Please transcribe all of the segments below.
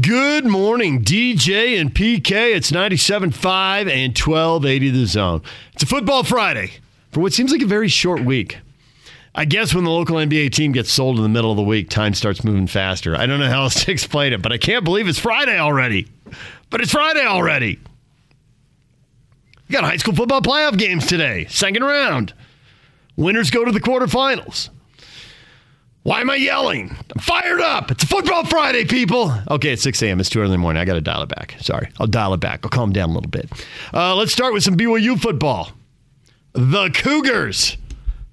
Good morning, DJ and PK. It's 97.5 and 1280 the zone. It's a football Friday for what seems like a very short week. I guess when the local NBA team gets sold in the middle of the week, time starts moving faster. I don't know how else to explain it, but I can't believe it's Friday already. But it's Friday already. We got high school football playoff games today, second round. Winners go to the quarterfinals. Why am I yelling? I'm fired up. It's a football Friday, people. Okay, it's 6 a.m. It's too early in the morning. I got to dial it back. Sorry. I'll dial it back. I'll calm down a little bit. Uh, let's start with some BYU football. The Cougars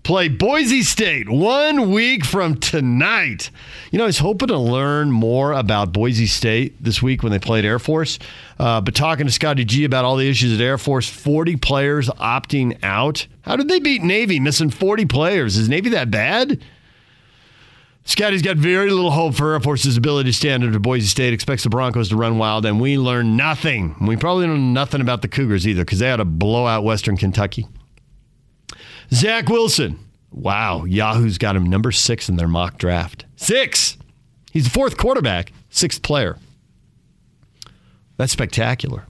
play Boise State one week from tonight. You know, I was hoping to learn more about Boise State this week when they played Air Force. Uh, but talking to Scotty G about all the issues at Air Force, 40 players opting out. How did they beat Navy missing 40 players? Is Navy that bad? Scotty's got very little hope for Air Force's ability to stand under Boise State, expects the Broncos to run wild, and we learn nothing. We probably know nothing about the Cougars either because they had to blow out Western Kentucky. Zach Wilson. Wow, Yahoo's got him number six in their mock draft. Six! He's the fourth quarterback, sixth player. That's spectacular.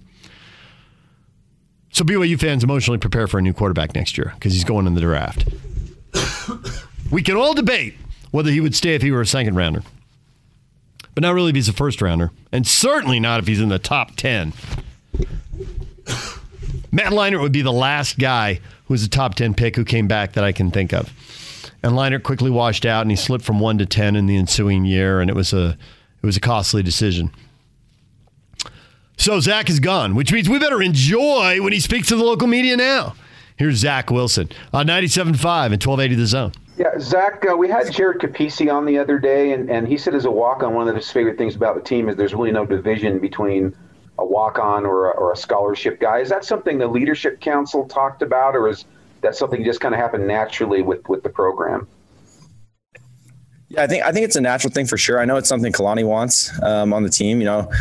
So BYU fans emotionally prepare for a new quarterback next year because he's going in the draft. we can all debate whether he would stay if he were a second rounder. But not really if he's a first rounder, and certainly not if he's in the top 10. Matt Leinart would be the last guy who was a top 10 pick who came back that I can think of. And Leinart quickly washed out and he slipped from 1 to 10 in the ensuing year and it was a it was a costly decision. So Zach is gone, which means we better enjoy when he speaks to the local media now. Here's Zach Wilson on 97.5 and 1280 The Zone. Yeah, Zach, uh, we had Jared Kapisi on the other day, and, and he said as a walk on, one of his favorite things about the team is there's really no division between a walk on or, or a scholarship guy. Is that something the Leadership Council talked about, or is that something just kind of happened naturally with, with the program? Yeah, I think I think it's a natural thing for sure. I know it's something Kalani wants um, on the team. You know,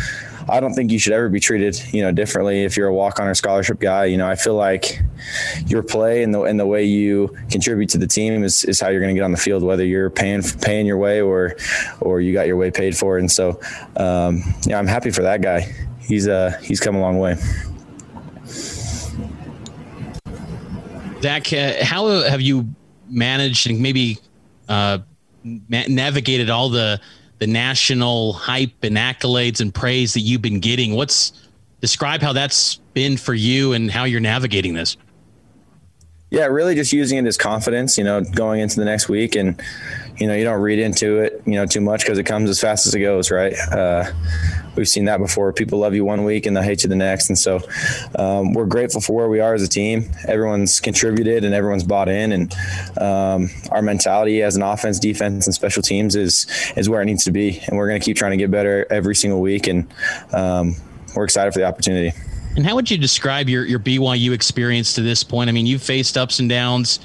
I don't think you should ever be treated, you know, differently if you're a walk on or scholarship guy. You know, I feel like your play and the and the way you contribute to the team is, is how you're going to get on the field, whether you're paying paying your way or or you got your way paid for. And so, um, yeah, I'm happy for that guy. He's uh he's come a long way. Zach, uh, how have you managed and maybe uh, navigated all the the national hype and accolades and praise that you've been getting? What's describe how that's been for you and how you're navigating this? Yeah, really just using it as confidence, you know, going into the next week and you know, you don't read into it, you know, too much because it comes as fast as it goes, right? Uh, we've seen that before. People love you one week and they'll hate you the next. And so um, we're grateful for where we are as a team. Everyone's contributed and everyone's bought in. And um, our mentality as an offense, defense, and special teams is is where it needs to be. And we're going to keep trying to get better every single week. And um, we're excited for the opportunity. And how would you describe your, your BYU experience to this point? I mean, you've faced ups and downs,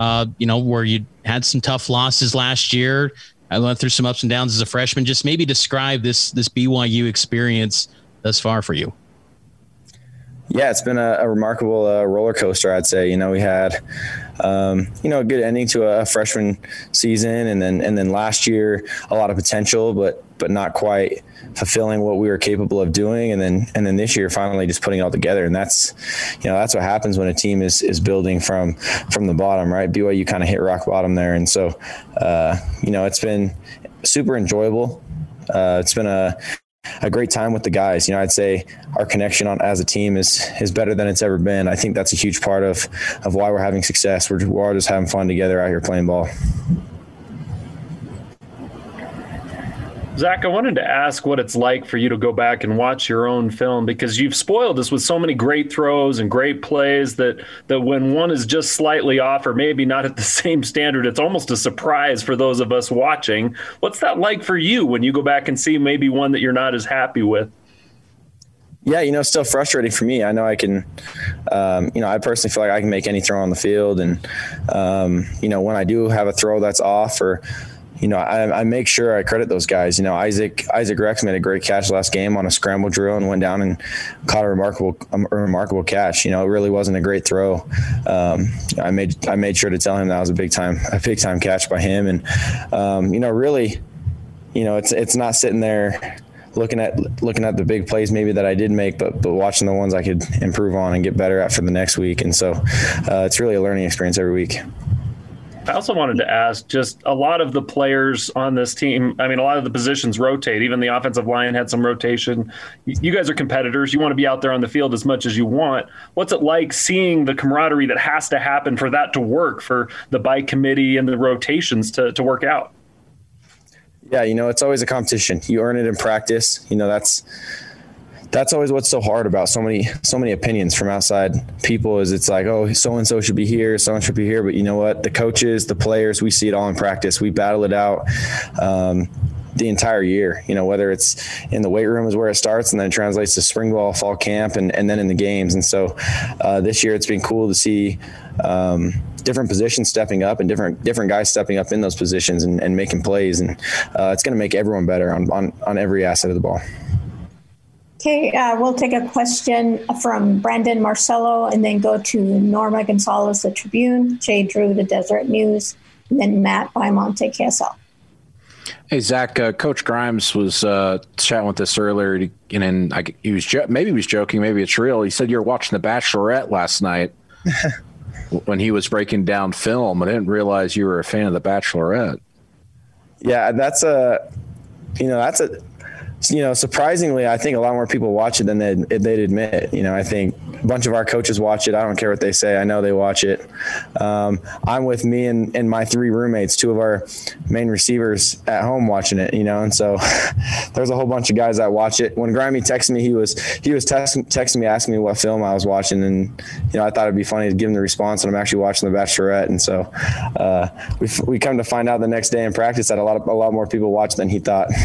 uh, you know, where you had some tough losses last year. I went through some ups and downs as a freshman. Just maybe describe this this BYU experience thus far for you. Yeah, it's been a, a remarkable uh, roller coaster. I'd say. You know, we had um, you know a good ending to a freshman season, and then and then last year a lot of potential, but but not quite fulfilling what we were capable of doing and then and then this year finally just putting it all together and that's you know that's what happens when a team is is building from from the bottom right BYU kind of hit rock bottom there and so uh, you know it's been super enjoyable uh, it's been a a great time with the guys. You know, I'd say our connection on as a team is is better than it's ever been. I think that's a huge part of of why we're having success. We're, we're all just having fun together out here playing ball. Zach, I wanted to ask what it's like for you to go back and watch your own film because you've spoiled us with so many great throws and great plays that that when one is just slightly off or maybe not at the same standard, it's almost a surprise for those of us watching. What's that like for you when you go back and see maybe one that you're not as happy with? Yeah, you know, still frustrating for me. I know I can, um, you know, I personally feel like I can make any throw on the field, and um, you know, when I do have a throw that's off or you know, I, I, make sure I credit those guys. You know, Isaac Isaac Rex made a great catch last game on a scramble drill and went down and caught a remarkable a remarkable catch. You know, it really wasn't a great throw. Um, I made I made sure to tell him that was a big time a big time catch by him, and um, you know, really, you know, it's it's not sitting there looking at looking at the big plays maybe that I did make, but but watching the ones I could improve on and get better at for the next week. And so uh, it's really a learning experience every week. I also wanted to ask just a lot of the players on this team. I mean, a lot of the positions rotate. Even the offensive line had some rotation. You guys are competitors. You want to be out there on the field as much as you want. What's it like seeing the camaraderie that has to happen for that to work, for the bike committee and the rotations to, to work out? Yeah, you know, it's always a competition. You earn it in practice. You know, that's that's always what's so hard about so many so many opinions from outside people is it's like oh so and so should be here so and should be here. But you know what? The coaches the players we see it all in practice. We battle it out um, the entire year you know whether it's in the weight room is where it starts and then it translates to spring ball fall camp and, and then in the games. And so uh, this year it's been cool to see um, different positions stepping up and different different guys stepping up in those positions and, and making plays. And uh, it's going to make everyone better on, on on every asset of the ball Okay, uh, we'll take a question from Brandon Marcello and then go to Norma Gonzalez, the Tribune, Jay Drew, the Deseret News, and then Matt by Monte KSL. Hey Zach, uh, Coach Grimes was uh, chatting with us earlier, and then I, he was jo- maybe he was joking, maybe it's real. He said you were watching The Bachelorette last night when he was breaking down film. I didn't realize you were a fan of The Bachelorette. Yeah, that's a, you know, that's a you know, surprisingly, I think a lot more people watch it than they'd, they'd admit. You know, I think a bunch of our coaches watch it. I don't care what they say. I know they watch it. Um, I'm with me and, and my three roommates, two of our main receivers at home watching it, you know, and so there's a whole bunch of guys that watch it. When Grimy texted me, he was, he was text, texting me, asking me what film I was watching. And, you know, I thought it'd be funny to give him the response and I'm actually watching The Bachelorette. And so uh, we, we come to find out the next day in practice that a lot of, a lot more people watch than he thought.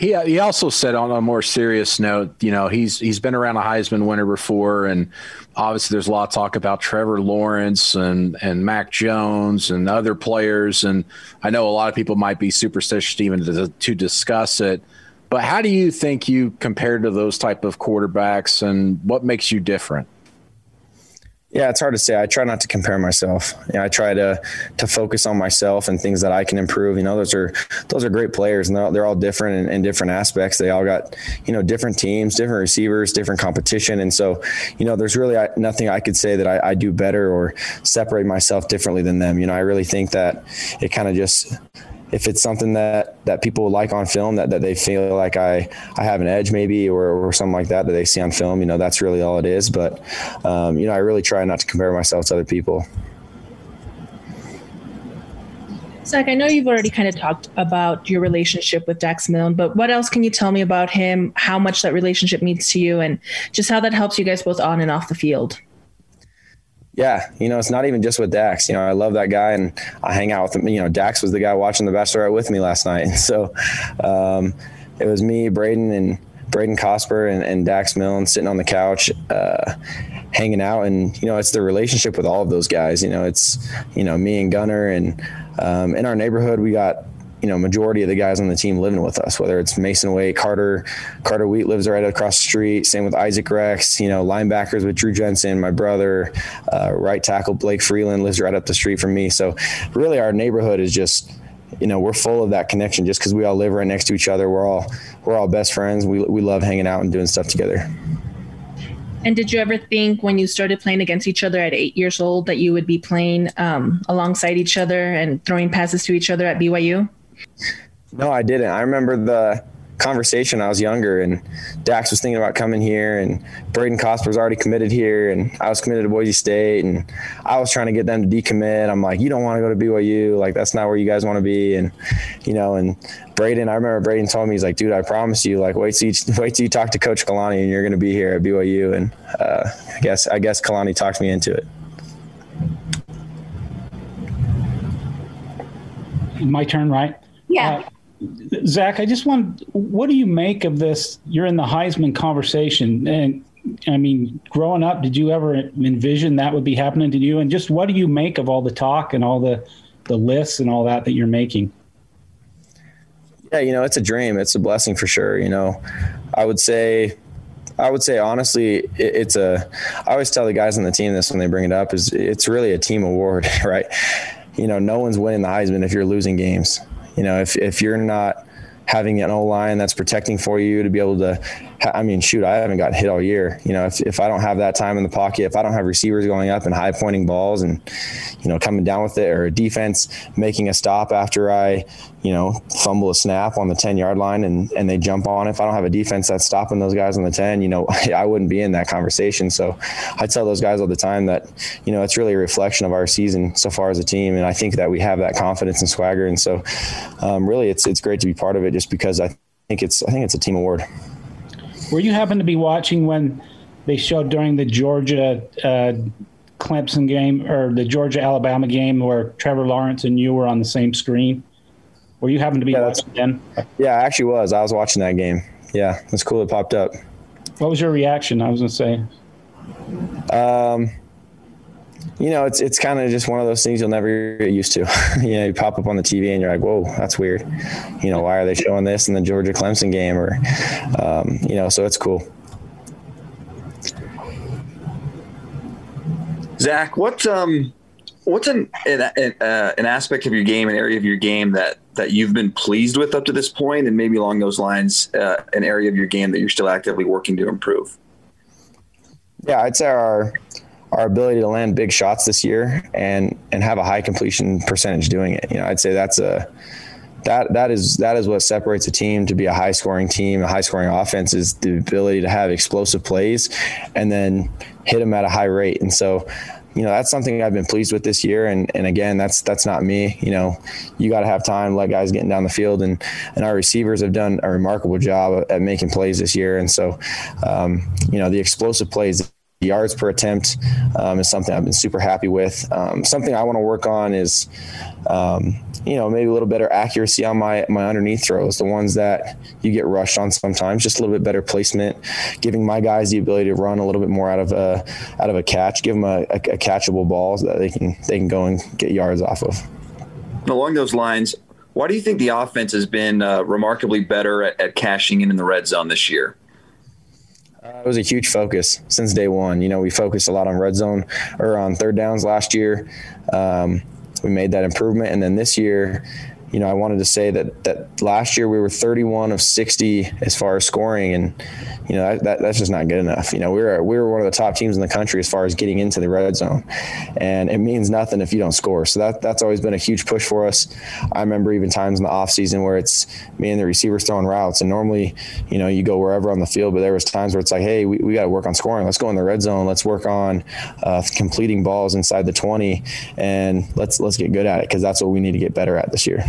He he also said on a more serious note, you know, he's he's been around a Heisman winner before, and obviously there's a lot of talk about Trevor Lawrence and and Mac Jones and other players, and I know a lot of people might be superstitious even to, to discuss it. But how do you think you compare to those type of quarterbacks, and what makes you different? Yeah, it's hard to say. I try not to compare myself. You know, I try to to focus on myself and things that I can improve. You know, those are those are great players, and they're, all different in, in, different aspects. They all got you know different teams, different receivers, different competition, and so you know, there's really nothing I could say that I, I do better or separate myself differently than them. You know, I really think that it kind of just if it's something that that people like on film that, that they feel like I I have an edge maybe or, or something like that that they see on film you know that's really all it is. But um, you know I really try not to compare myself to other people. Zach, I know you've already kind of talked about your relationship with Dax Milne, but what else can you tell me about him, how much that relationship means to you, and just how that helps you guys both on and off the field? Yeah, you know, it's not even just with Dax. You know, I love that guy and I hang out with him. You know, Dax was the guy watching The Bachelorette with me last night. So um, it was me, Braden, and Braden Cosper and, and Dax Milne sitting on the couch, uh, hanging out. And, you know, it's the relationship with all of those guys. You know, it's, you know, me and Gunner. And um, in our neighborhood, we got you know majority of the guys on the team living with us whether it's Masen Wake carter carter wheat lives right across the street. Same with isaac rex you know linebackers with drew jensen my brother uh, right tackle blake freeland lives right up the street from me. So really our neighborhood is just you know we're full of that connection just because we all live right next to each other. We're all we're all best friends. We, we love hanging out and doing stuff together. And did you ever think when you started playing against each other at eight years old that you would be playing um, alongside each other and throwing passes to each other at BYU? No, I didn't. I remember the conversation. I was younger, and Dax was thinking about coming here, and Braden Cosper was already committed here, and I was committed to Boise State, and I was trying to get them to decommit. I'm like, you don't want to go to BYU, like that's not where you guys want to be, and you know, and Braden, I remember Braden told me he's like, dude, I promise you, like, wait till you wait till you talk to Coach Kalani, and you're going to be here at BYU, and uh, I guess I guess Kalani talked me into it. My turn, right? Yeah. Uh, Zach, I just want, what do you make of this? You're in the Heisman conversation. And I mean, growing up, did you ever envision that would be happening to you? And just what do you make of all the talk and all the, the lists and all that that you're making? Yeah, you know, it's a dream. It's a blessing for sure. You know, I would say, I would say honestly, it, it's a. I always tell the guys on the team this when they bring it up is it's really a team award, right? You know, no one's winning the Heisman if you're losing games. You know, if if you're not having an O line that's protecting for you to be able to. I mean, shoot, I haven't gotten hit all year. You know, if, if I don't have that time in the pocket, if I don't have receivers going up and high pointing balls and, you know, coming down with it, or a defense making a stop after I, you know, fumble a snap on the 10 yard line and, and they jump on. If I don't have a defense that's stopping those guys on the 10, you know, I wouldn't be in that conversation. So I tell those guys all the time that, you know, it's really a reflection of our season so far as a team. And I think that we have that confidence and swagger. And so um, really it's, it's great to be part of it just because I think it's, I think it's a team award. Were you happen to be watching when they showed during the Georgia uh, Clemson game or the Georgia Alabama game where Trevor Lawrence and you were on the same screen? Were you happen to be yeah, watching then? Yeah, I actually was. I was watching that game. Yeah, it's cool. It popped up. What was your reaction? I was gonna say. Um, you know, it's it's kind of just one of those things you'll never get used to. you know, you pop up on the TV and you're like, "Whoa, that's weird." You know, why are they showing this in the Georgia Clemson game? Or, um, you know, so it's cool. Zach, what um, what's an an, uh, an aspect of your game, an area of your game that that you've been pleased with up to this point, and maybe along those lines, uh, an area of your game that you're still actively working to improve? Yeah, I'd say our our ability to land big shots this year and and have a high completion percentage doing it. You know, I'd say that's a that that is that is what separates a team to be a high scoring team, a high scoring offense is the ability to have explosive plays and then hit them at a high rate. And so you know that's something I've been pleased with this year, and and again that's that's not me. You know, you got to have time, let guys getting down the field, and and our receivers have done a remarkable job at making plays this year, and so um, you know the explosive plays yards per attempt um, is something I've been super happy with. Um, something I want to work on is, um, you know, maybe a little better accuracy on my my underneath throws, the ones that you get rushed on sometimes. Just a little bit better placement, giving my guys the ability to run a little bit more out of a out of a catch, give them a, a, a catchable ball so that they can they can go and get yards off of. Along those lines, why do you think the offense has been uh, remarkably better at, at cashing in in the red zone this year? Uh, it was a huge focus since day one. You know, we focused a lot on red zone or on third downs last year. Um, we made that improvement, and then this year, you know, I wanted to say that that last year we were 31 of 60 as far as scoring, and you know that, that, that's just not good enough. You know, we were we were one of the top teams in the country as far as getting into the red zone, and it means nothing if you don't score. So that that's always been a huge push for us. I remember even times in the off season where it's me and the receivers throwing routes, and normally, you know, you go wherever on the field, but there was times where it's like, hey, we, we got to work on scoring. Let's go in the red zone. Let's work on uh, completing balls inside the 20, and let's let's get good at it because that's what we need to get better at this year.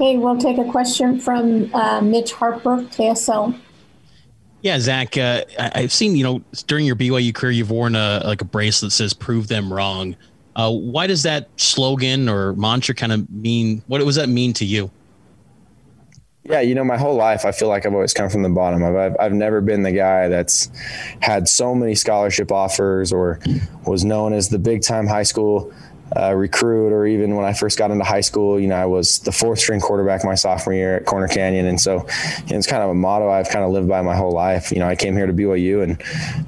Okay, we'll take a question from uh, Mitch Harper, KSL. Yeah, Zach, uh, I've seen you know during your BYU career, you've worn a like a bracelet that says "Prove them wrong." Uh, why does that slogan or mantra kind of mean? What does that mean to you? Yeah, you know, my whole life, I feel like I've always come from the bottom. I've, I've, I've never been the guy that's had so many scholarship offers or was known as the big time high school uh, recruit or even when I first got into high school, you know, I was the fourth string quarterback my sophomore year at Corner Canyon. And so you know, it's kind of a motto I've kind of lived by my whole life. You know, I came here to BYU and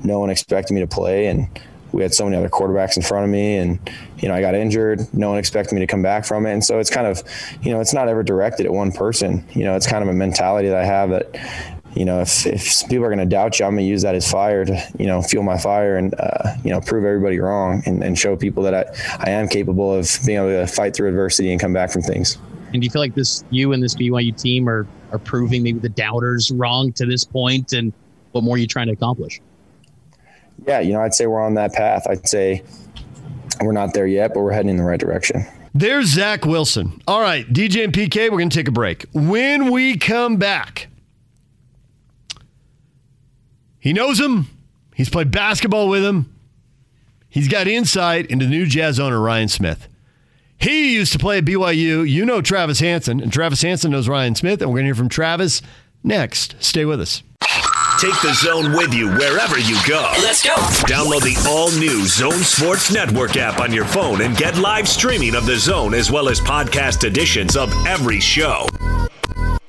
no one expected me to play. And we had so many other quarterbacks in front of me and, you know, I got injured. No one expected me to come back from it. And so it's kind of, you know, it's not ever directed at one person. You know, it's kind of a mentality that I have that, you know, if, if people are going to doubt you, I'm going to use that as fire to, you know, fuel my fire and, uh, you know, prove everybody wrong and, and show people that I, I am capable of being able to fight through adversity and come back from things. And do you feel like this, you and this BYU team are, are proving maybe the doubters wrong to this point and what more are you trying to accomplish? Yeah, you know, I'd say we're on that path. I'd say we're not there yet, but we're heading in the right direction. There's Zach Wilson. All right, DJ and PK, we're going to take a break. When we come back, he knows him. He's played basketball with him. He's got insight into the new Jazz owner Ryan Smith. He used to play at BYU. You know Travis Hansen, and Travis Hansen knows Ryan Smith, and we're going to hear from Travis next. Stay with us. Take the zone with you wherever you go. Let's go. Download the all new Zone Sports Network app on your phone and get live streaming of the zone as well as podcast editions of every show.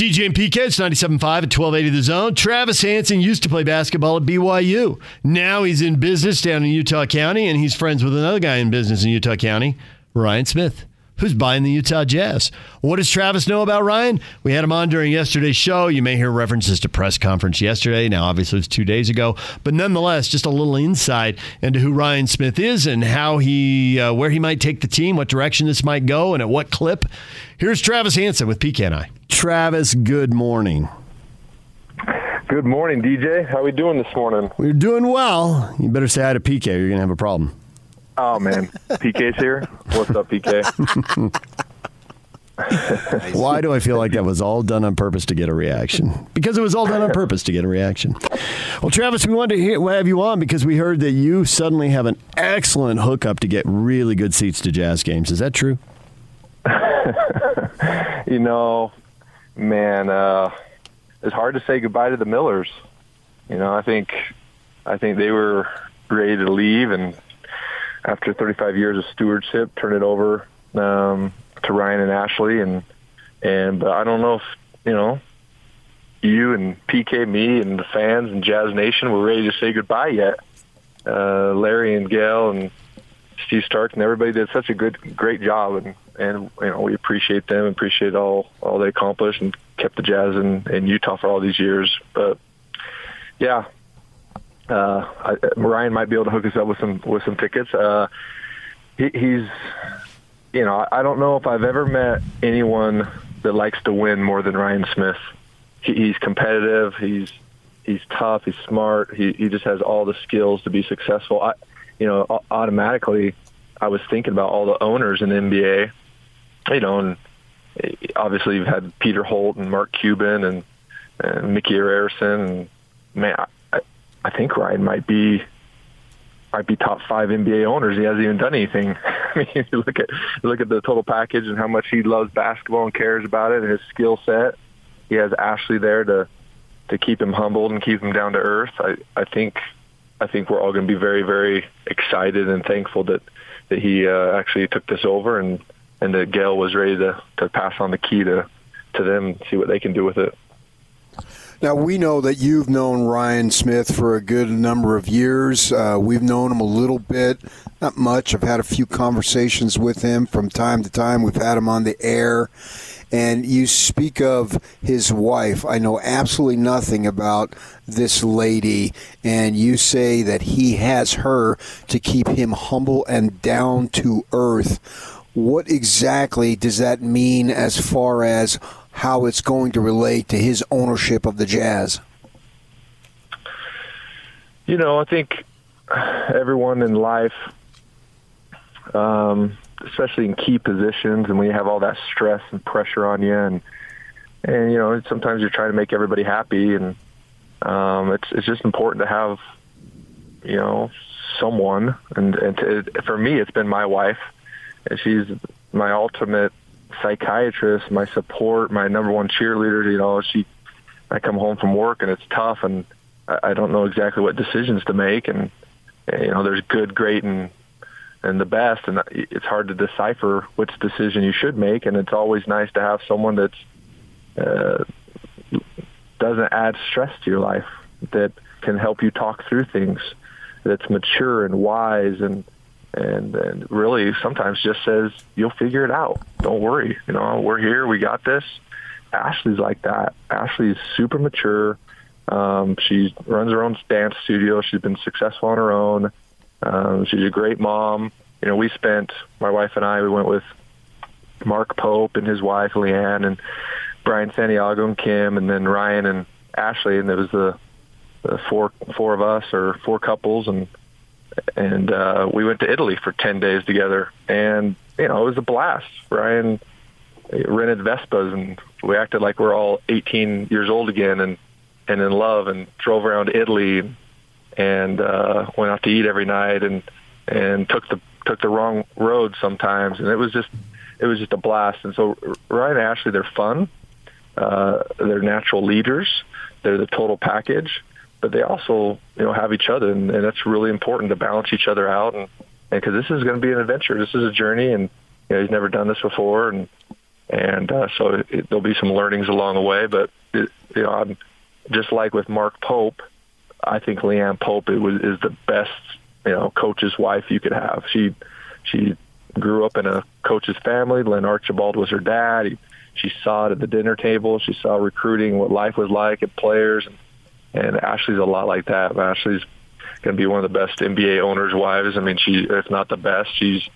DJ and PK, it's 97.5 at 1280 The Zone. Travis Hansen used to play basketball at BYU. Now he's in business down in Utah County, and he's friends with another guy in business in Utah County, Ryan Smith, who's buying the Utah Jazz. What does Travis know about Ryan? We had him on during yesterday's show. You may hear references to press conference yesterday. Now, obviously, it's two days ago, but nonetheless, just a little insight into who Ryan Smith is and how he, uh, where he might take the team, what direction this might go, and at what clip. Here's Travis Hansen with PK and I. Travis, good morning. Good morning, DJ. How are we doing this morning? We're doing well. You better say hi to PK or you're going to have a problem. Oh, man. PK's here. What's up, PK? Why do I feel like that was all done on purpose to get a reaction? Because it was all done on purpose to get a reaction. Well, Travis, we wanted to hear, have you on because we heard that you suddenly have an excellent hookup to get really good seats to jazz games. Is that true? you know, man, uh, it's hard to say goodbye to the Millers. You know, I think, I think they were ready to leave, and after 35 years of stewardship, turn it over um, to Ryan and Ashley, and and but I don't know if you know you and PK, me, and the fans and Jazz Nation were ready to say goodbye yet. Uh, Larry and Gail and Steve Stark and everybody did such a good, great job, and and you know we appreciate them, appreciate all all they accomplished, and kept the Jazz in, in Utah for all these years. But yeah, uh, I, Ryan might be able to hook us up with some with some tickets. Uh, he, he's, you know, I don't know if I've ever met anyone that likes to win more than Ryan Smith. He, he's competitive. He's he's tough. He's smart. He he just has all the skills to be successful. I, you know, automatically, I was thinking about all the owners in the NBA. You know, and obviously you've had Peter Holt and Mark Cuban and, and Micky Arison and man, I, I think Ryan might be might be top five NBA owners. He hasn't even done anything. I mean, you look at you look at the total package and how much he loves basketball and cares about it and his skill set. He has Ashley there to to keep him humbled and keep him down to earth. I I think I think we're all going to be very very excited and thankful that that he uh, actually took this over and and that Gail was ready to to pass on the key to to them see what they can do with it. Now, we know that you've known Ryan Smith for a good number of years. Uh, we've known him a little bit, not much. I've had a few conversations with him from time to time. We've had him on the air. And you speak of his wife. I know absolutely nothing about this lady. And you say that he has her to keep him humble and down to earth. What exactly does that mean as far as how it's going to relate to his ownership of the Jazz? You know, I think everyone in life, um, especially in key positions, and when you have all that stress and pressure on you, and and you know, sometimes you're trying to make everybody happy, and um, it's it's just important to have, you know, someone, and and to, for me, it's been my wife, she's my ultimate psychiatrist, my support, my number one cheerleader. You know, she, I come home from work and it's tough, and I, I don't know exactly what decisions to make, and, you know, there's good, great, and and the best, and it's hard to decipher which decision you should make. And it's always nice to have someone that's uh, doesn't add stress to your life, that can help you talk through things, that's mature and wise and and, and really sometimes just says you'll figure it out. Don't worry. You know, we're here. We got this. Ashley's like that. Ashley's super mature. Um, she runs her own dance studio. She's been successful on her own. Um, she's a great mom. You know, we spent my wife and I. We went with Mark Pope and his wife Leanne and Brian Santiago and Kim, and then Ryan and Ashley, and it was the, the four four of us or four couples, and and uh, we went to Italy for ten days together, and you know it was a blast. Ryan rented Vespas, and we acted like we're all 18 years old again, and and in love, and drove around Italy, and uh, went out to eat every night, and and took the took the wrong road sometimes, and it was just it was just a blast. And so Ryan and Ashley, they're fun, uh, they're natural leaders, they're the total package, but they also you know have each other, and, and that's really important to balance each other out, and because this is going to be an adventure, this is a journey, and you know he's never done this before, and and uh, so it, there'll be some learnings along the way, but it, you know I'm just like with Mark Pope. I think Leanne Pope it was, is the best you know coach's wife you could have. She she grew up in a coach's family. Lynn Archibald was her dad. He, she saw it at the dinner table. She saw recruiting, what life was like, and players. And, and Ashley's a lot like that. Ashley's going to be one of the best NBA owners' wives. I mean, she if not the best, she's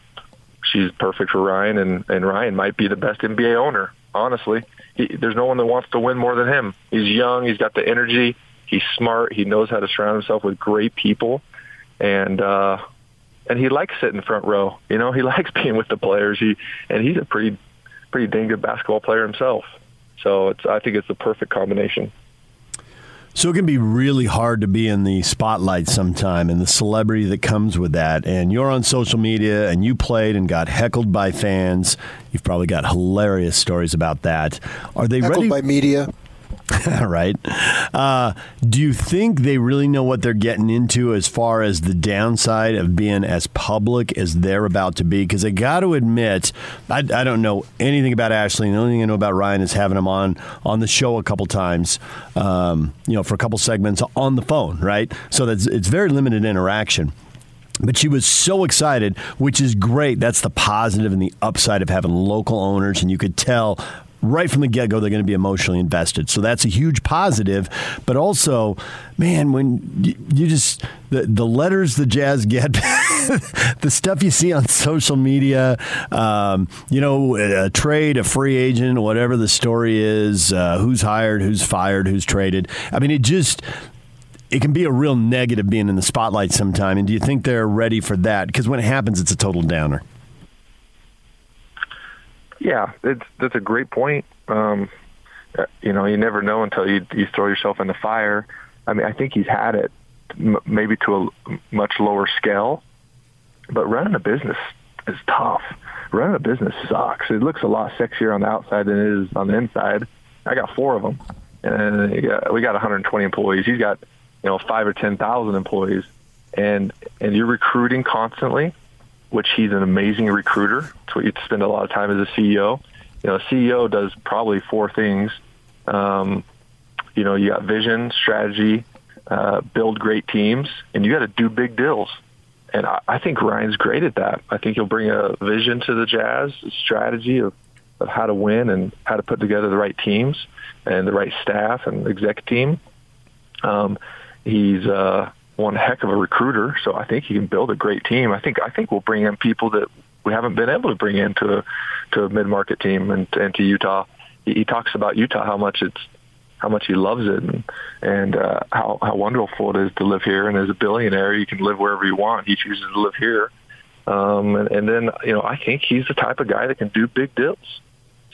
she's perfect for Ryan, and and Ryan might be the best NBA owner. Honestly, he, there's no one that wants to win more than him. He's young. He's got the energy. He's smart. He knows how to surround himself with great people, and uh, and he likes sitting front row. You know, he likes being with the players. He and he's a pretty pretty dang good basketball player himself. So it's I think it's the perfect combination. So it can be really hard to be in the spotlight sometime and the celebrity that comes with that. And you're on social media and you played and got heckled by fans. You've probably got hilarious stories about that. Are they Heckled ready by media? right. Uh, do you think they really know what they're getting into as far as the downside of being as public as they're about to be? Because I got to admit, I, I, don't know anything about Ashley. The only thing I know about Ryan is having him on on the show a couple times, um, you know, for a couple segments on the phone, right? So that's it's very limited interaction. But she was so excited, which is great. That's the positive and the upside of having local owners. And you could tell right from the get go, they're going to be emotionally invested. So that's a huge positive. But also, man, when you, you just, the, the letters the Jazz get, the stuff you see on social media, um, you know, a trade, a free agent, whatever the story is, uh, who's hired, who's fired, who's traded. I mean, it just, it can be a real negative being in the spotlight sometime. And do you think they're ready for that? Because when it happens, it's a total downer. Yeah, it's that's a great point. Um, you know, you never know until you you throw yourself in the fire. I mean, I think he's had it m- maybe to a much lower scale, but running a business is tough. Running a business sucks. It looks a lot sexier on the outside than it is on the inside. I got four of them, and got, we got 120 employees. He's got you know five or ten thousand employees, and and you're recruiting constantly which he's an amazing recruiter. That's what you spend a lot of time as a CEO. You know, a CEO does probably four things. Um, you know, you got vision, strategy, uh, build great teams, and you got to do big deals. And I, I think Ryan's great at that. I think he'll bring a vision to the Jazz, a strategy of, of how to win and how to put together the right teams and the right staff and exec team. Um, he's uh, one heck of a recruiter, so I think he can build a great team. I think I think we'll bring in people that we haven't been able to bring into a, to a mid market team and, and to Utah. He, he talks about Utah how much it's how much he loves it and and uh, how how wonderful it is to live here. And as a billionaire, you can live wherever you want. He chooses to live here. Um, and, and then you know I think he's the type of guy that can do big deals.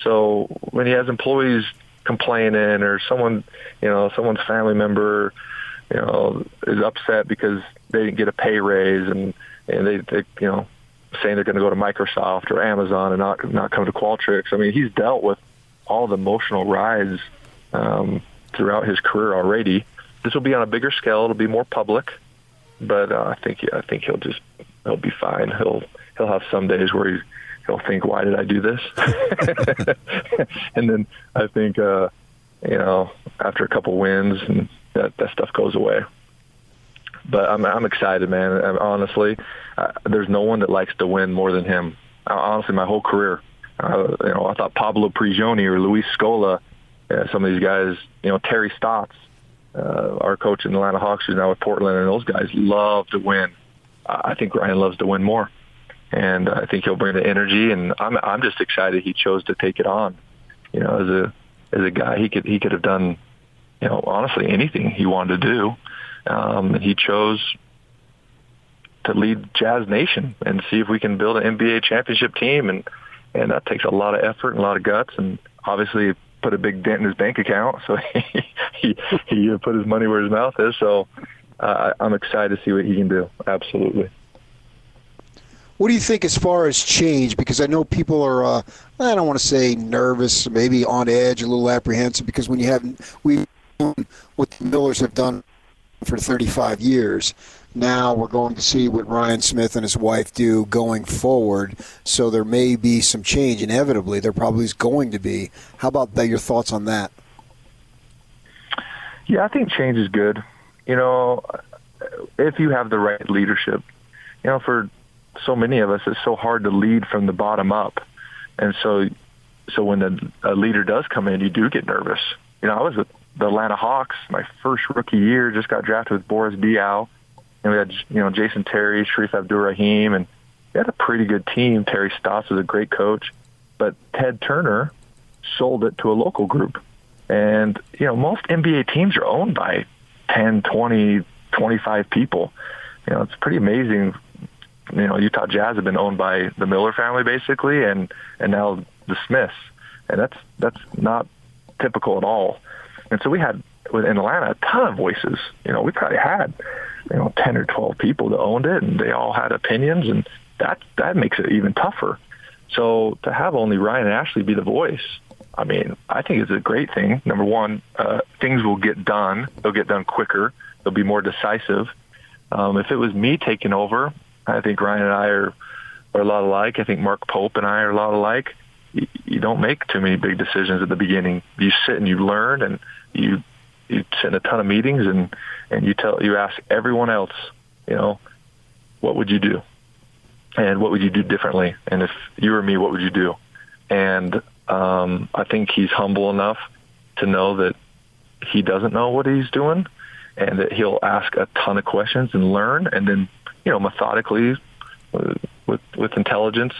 So when he has employees complaining or someone you know someone's family member you know, is upset because they didn't get a pay raise and and they, they you know saying they're going to go to Microsoft or Amazon and not not come to Qualtrics. I mean, he's dealt with all the emotional rides um, throughout his career already. This will be on a bigger scale. It'll be more public, but uh, I think yeah, I think he'll just he'll be fine. He'll he'll have some days where he, he'll think, "Why did I do this?" and then I think uh, you know after a couple wins and that that stuff goes away. But I'm I'm excited, man. I'm, honestly, uh, there's no one that likes to win more than him. Uh, honestly, my whole career, uh, you know, I thought Pablo Prigioni or Luis Scola, uh, some of these guys, you know, Terry Stotts, uh, our coach in the Atlanta Hawks, who's now with Portland, and those guys love to win. I think Ryan loves to win more, and I think he'll bring the energy. And I'm I'm just excited he chose to take it on. You know, as a as a guy, he could he could have done you know, honestly, anything he wanted to do. Um, he chose to lead Jazz Nation and see if we can build an NBA championship team, and and that takes a lot of effort and a lot of guts, and obviously put a big dent in his bank account. So he he, he put his money where his mouth is. So uh, I'm excited to see what he can do. Absolutely. what do you think as far as change? Because I know people are, uh, I don't want to say nervous, maybe on edge, a little apprehensive, because when you have, we what the Millers have done for 35 years. Now we're going to see what Ryan Smith and his wife do going forward. So there may be some change inevitably. There probably is going to be. How about that? Your thoughts on that? Yeah, I think change is good. You know, if you have the right leadership, you know, for so many of us, it's so hard to lead from the bottom up, and so, so when the, a leader does come in, you do get nervous. You know, I was the Atlanta Hawks my first rookie year, just got drafted with Boris Diaw, and we had you know Jason Terry, Shareef Abdur-Rahim, and we had a pretty good team. Terry Stotts was a great coach, but Ted Turner sold it to a local group and, you know, most NBA teams are owned by 10, 20, 25 people. You know, it's pretty amazing. You know, Utah Jazz have been owned by the Miller family basically and, and now the Smiths. And that's, that's not typical at all. And so we had in Atlanta a ton of voices. You know, we probably had, you know, 10 or 12 people that owned it and they all had opinions and that, that makes it even tougher. So to have only Ryan and Ashley be the voice, I mean, I think it's a great thing. Number one, uh, things will get done. They'll get done quicker. They'll be more decisive. Um, if it was me taking over, I think Ryan and I are, are a lot alike. I think Mark Pope and I are a lot alike. You, don't make too many big decisions at the beginning. You sit and you learn, and you you sit in a ton of meetings, and and you tell you ask everyone else, you know, what would you do, and what would you do differently, and if you were me, what would you do, and um, I think he's humble enough to know that he doesn't know what he's doing and that he'll ask a ton of questions and learn and then, you know, methodically uh, with, with intelligence,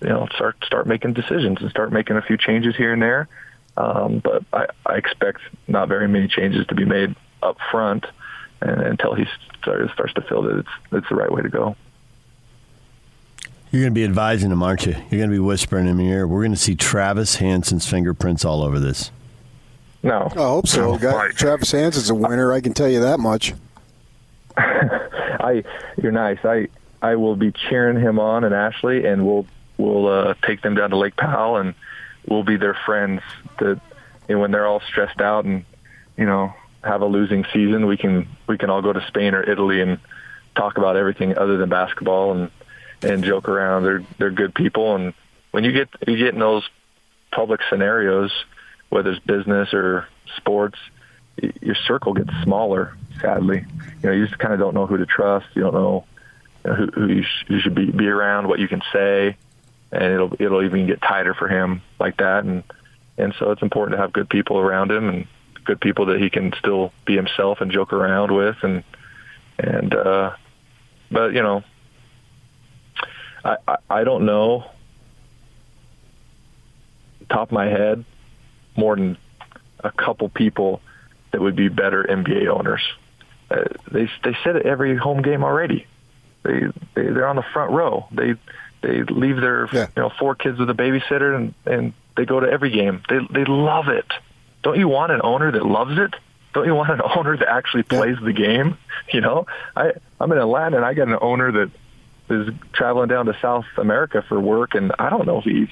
you know, start, start making decisions and start making a few changes here and there. Um, but I, I expect not very many changes to be made up front and, until he starts, starts to feel that it's, it's the right way to go. You're going to be advising him, aren't you? You're going to be whispering in your ear. We're going to see Travis Hansen's fingerprints all over this. No. I hope so. Got, Travis Hansen's a winner. I can tell you that much. I, you're nice. I, I will be cheering him on and Ashley, and we'll we'll uh, take them down to Lake Powell, and we'll be their friends. That you know, when they're all stressed out and you know have a losing season, we can we can all go to Spain or Italy and talk about everything other than basketball and and joke around. They're they're good people, and when you get you get in those public scenarios, whether it's business or sports, your circle gets smaller. Sadly, you know, you just kind of don't know who to trust. You don't know, know who, who you, sh- you should be be around, what you can say, and it'll it'll even get tighter for him like that. And and so it's important to have good people around him and good people that he can still be himself and joke around with and and uh but you know I, I, I don't know top of my head more than a couple people that would be better NBA owners. Uh, they they sit at every home game already. They, they they're on the front row. They they leave their yeah. you know four kids with a babysitter and and they go to every game. They they love it. Don't you want an owner that loves it? Don't you want an owner that actually plays yeah. the game? You know, I I'm in Atlanta and I got an owner that is traveling down to South America for work, and I don't know if he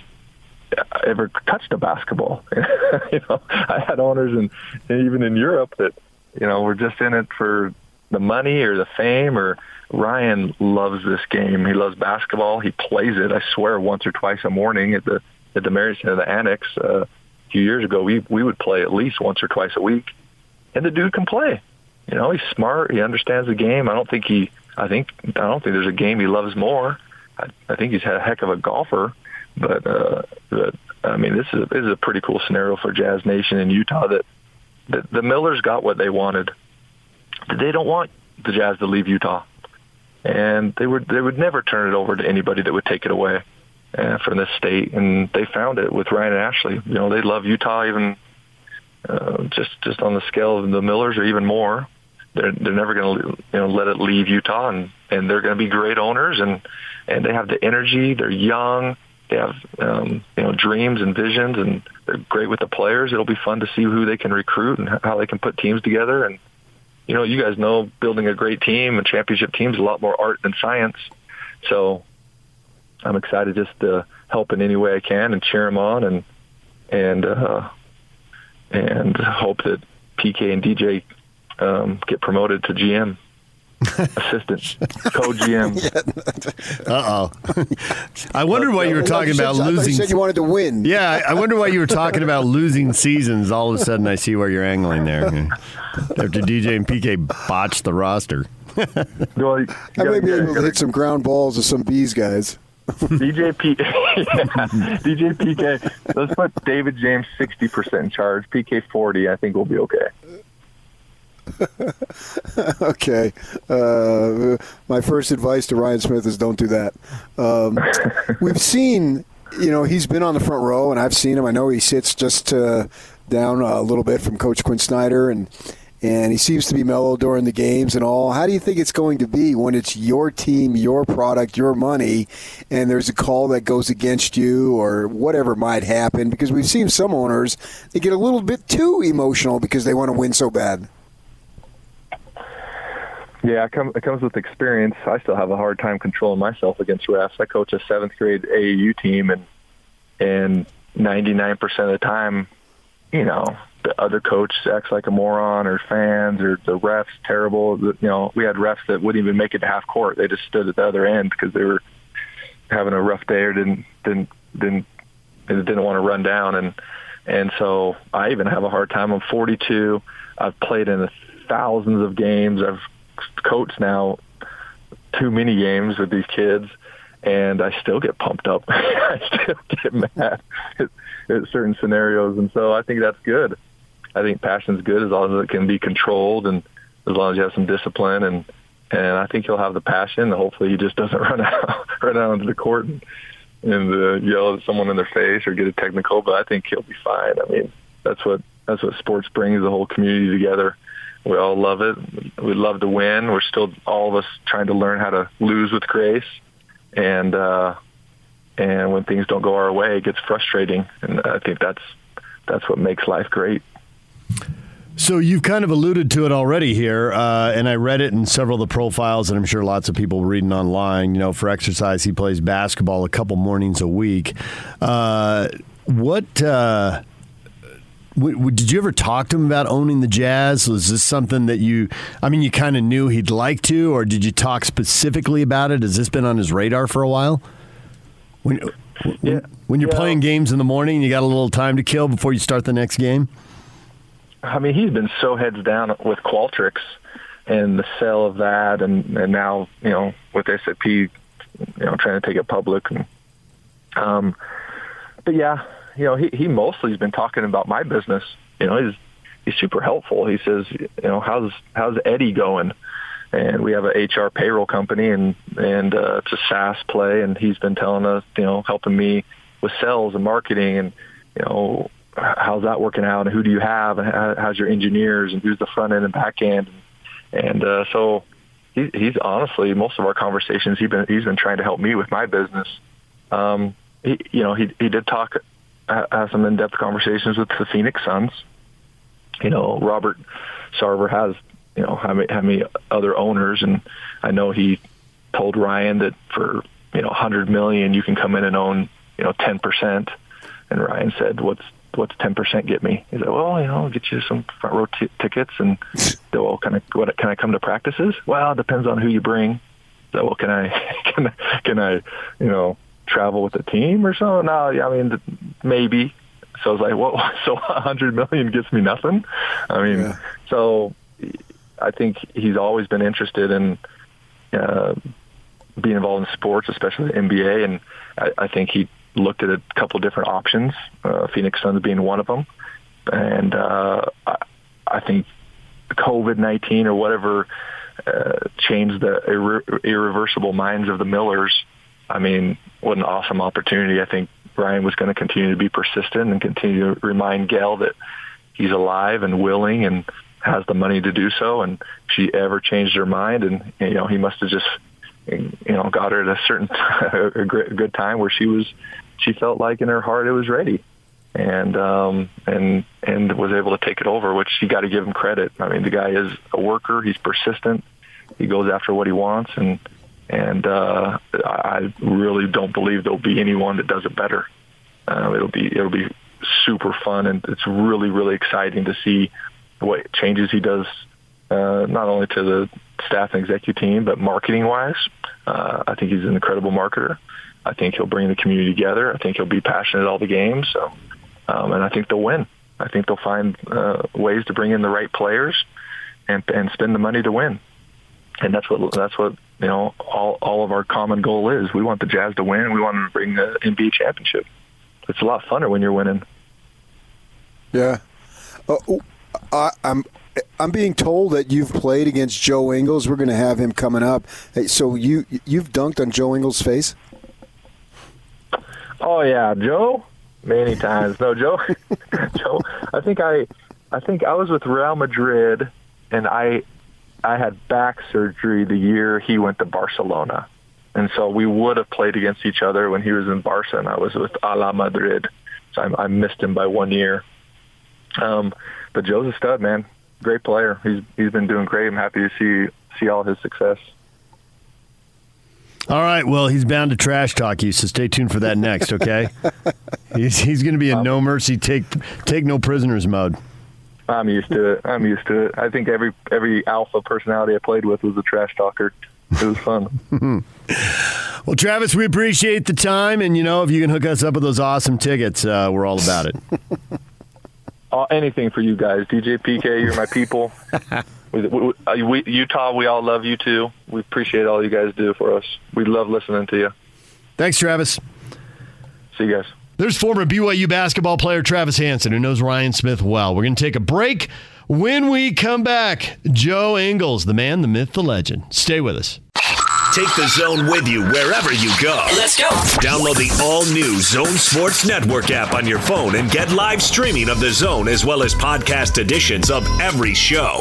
ever touched a basketball. you know, I had owners and even in Europe that you know were just in it for the money or the fame. Or Ryan loves this game. He loves basketball. He plays it. I swear, once or twice a morning at the at the Marriott Center, the Annex. Uh, a few years ago, we we would play at least once or twice a week, and the dude can play. You know, he's smart. He understands the game. I don't think he I think I don't think there's a game he loves more. I, I think he's had a heck of a golfer, but uh, but I mean this is a, this is a pretty cool scenario for Jazz Nation in Utah that, that the Millers got what they wanted. They don't want the Jazz to leave Utah, and they would they would never turn it over to anybody that would take it away uh, from this state. And they found it with Ryan and Ashley. You know they love Utah even uh, just just on the scale of the Millers or even more they're they're never going to you know let it leave Utah, and and they're going to be great owners, and and they have the energy. They're young. They have um, you know dreams and visions, and they're great with the players. It'll be fun to see who they can recruit and how they can put teams together. And you know, you guys know building a great team and championship teams is a lot more art than science. So I'm excited just to help in any way I can and cheer them on and and uh, and hope that PK and DJ um, get promoted to GM. Assistant, co-GM. Uh oh. I wondered why you were talking said- about I thought you losing. said you wanted to win. Yeah, I I wonder why you were talking about losing seasons. All of a sudden, I see where you're angling there. After DJ and PK botched the roster. Well, you I gotta- may be able to gotta- hit some ground balls with some bees guys. DJ P, DJ PK. Let's put David James sixty percent in charge. PK forty. I think we'll be okay. okay. Uh, my first advice to Ryan Smith is don't do that. Um, we've seen, you know, he's been on the front row, and I've seen him. I know he sits just uh, down a little bit from Coach Quinn Snyder, and and he seems to be mellow during the games and all. How do you think it's going to be when it's your team, your product, your money, and there's a call that goes against you or whatever might happen? Because we've seen some owners they get a little bit too emotional because they want to win so bad. Yeah, it, come, it comes with experience. I still have a hard time controlling myself against refs. I coach a seventh grade AAU team, and and ninety nine percent of the time, you know, the other coach acts like a moron, or fans, or the refs terrible. You know, we had refs that wouldn't even make it to half court. They just stood at the other end because they were having a rough day or didn't didn't didn't didn't want to run down and and so I even have a hard time. I'm 42. I've played in thousands of games. I've coached now too many games with these kids, and I still get pumped up. I still get mad at, at certain scenarios, and so I think that's good. I think passion's good as long as it can be controlled and as long as you have some discipline and and I think he'll have the passion. Hopefully, he just doesn't run out run out into the court and, and uh, yell at someone in their face or get a technical. But I think he'll be fine. I mean, that's what that's what sports brings the whole community together. We all love it. We love to win. We're still all of us trying to learn how to lose with grace, and uh, and when things don't go our way, it gets frustrating. And I think that's that's what makes life great. So you've kind of alluded to it already here, uh, and I read it in several of the profiles, and I'm sure lots of people reading online. You know, for exercise, he plays basketball a couple mornings a week. Uh, what? W- did you ever talk to him about owning the Jazz? Was this something that you? I mean, you kind of knew he'd like to, or did you talk specifically about it? Has this been on his radar for a while? When, when, when you're playing games in the morning, you got a little time to kill before you start the next game. I mean, he's been so heads down with Qualtrics and the sale of that, and and now you know with SAP, you know, trying to take it public. And, um, but yeah, you know, he he mostly has been talking about my business. You know, he's he's super helpful. He says, you know, how's how's Eddy going? And we have a HR payroll company, and and uh, it's a SaaS play, and he's been telling us, you know, helping me with sales and marketing, and you know, how's that working out and who do you have and how, how's your engineers and who's the front end and back end and uh, so he, he's honestly most of our conversations he's been he's been trying to help me with my business um he you know he he did talk have some in-depth conversations with the Phoenix Suns you know Robert Sarver has you know how many, how many other owners and I know he told Ryan that for you know 100 million you can come in and own you know 10% and Ryan said what's what's ten percent get me? He said, well, you know, I'll get you some front row t- tickets, and so, well, can I what can I come to practices? Well, it depends on who you bring. So, well, can I can I, can I you know travel with the team or so? No, yeah, I mean maybe. So I was like, well, so a hundred million gets me nothing. I mean, so I think he's always been interested in uh, being involved in sports, especially the NBA, and I, I think he looked at a couple different options, uh, Phoenix Suns being one of them. And uh, I, I think COVID-19 or whatever uh, changed the irre- irreversible minds of the Millers. I mean, what an awesome opportunity. I think Ryan was going to continue to be persistent and continue to remind Gail that he's alive and willing and has the money to do so. And she ever changed her mind, and you know, he must have just you know got her at a certain a good time where she was she felt like in her heart it was ready and um and and was able to take it over which you got to give him credit i mean the guy is a worker he's persistent he goes after what he wants and and uh, I really don't believe there'll be anyone that does it better. Uh, it'll be it'll be super fun, and it's really really exciting to see what changes he does, uh, not only to the staff and executive team, but marketing wise. Uh, I think he's an incredible marketer. I think he'll bring the community together. I think he'll be passionate at all the games. So, um, and I think they'll win. I think they'll find uh, ways to bring in the right players and and spend the money to win. And that's what that's what you know. All all of our common goal is. We want the Jazz to win. We want them to bring the NBA championship. It's a lot funner when you're winning. Yeah. Uh, I, I'm I'm being told that you've played against Joe Ingles. We're going to have him coming up. So you you've dunked on Joe Ingles' face? Oh yeah, Joe. Many times. No, Joe. Joe. I think I, I think I was with Real Madrid, and I, I had back surgery the year he went to Barcelona, and so we would have played against each other when he was in Barca, and I was with Real Madrid, so I, I missed him by one year. Um, but Joe's a stud, man. Great player. He's he's been doing great. I'm happy to see see all his success. All right. Well, he's bound to trash talk you, so stay tuned for that next. Okay. he's he's going to be in no mercy, take take no prisoners mode. I'm used to it. I'm used to it. I think every every alpha personality I played with was a trash talker. It was fun. well, Travis, we appreciate the time, and you know, if you can hook us up with those awesome tickets, uh, we're all about it. uh, anything for you guys, DJ PK. You're my people. we, we, we, Utah, we all love you too. We appreciate all you guys do for us. We love listening to you. Thanks, Travis. See you guys. There's former BYU basketball player Travis Hansen, who knows Ryan Smith well. We're going to take a break. When we come back, Joe Ingles, the man, the myth, the legend. Stay with us. Take the zone with you wherever you go. Let's go. Download the all new Zone Sports Network app on your phone and get live streaming of the zone as well as podcast editions of every show.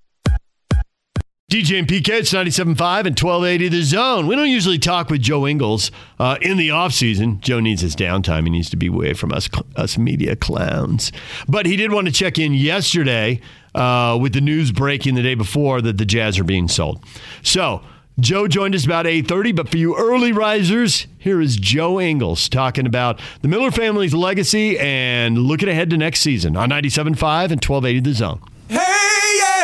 DJ and PK, it's 97.5 and 1280 The Zone. We don't usually talk with Joe Ingles uh, in the offseason. Joe needs his downtime. He needs to be away from us, us media clowns. But he did want to check in yesterday uh, with the news breaking the day before that the Jazz are being sold. So Joe joined us about 8.30, but for you early risers, here is Joe Ingles talking about the Miller family's legacy and looking ahead to next season on 97.5 and 1280 The Zone.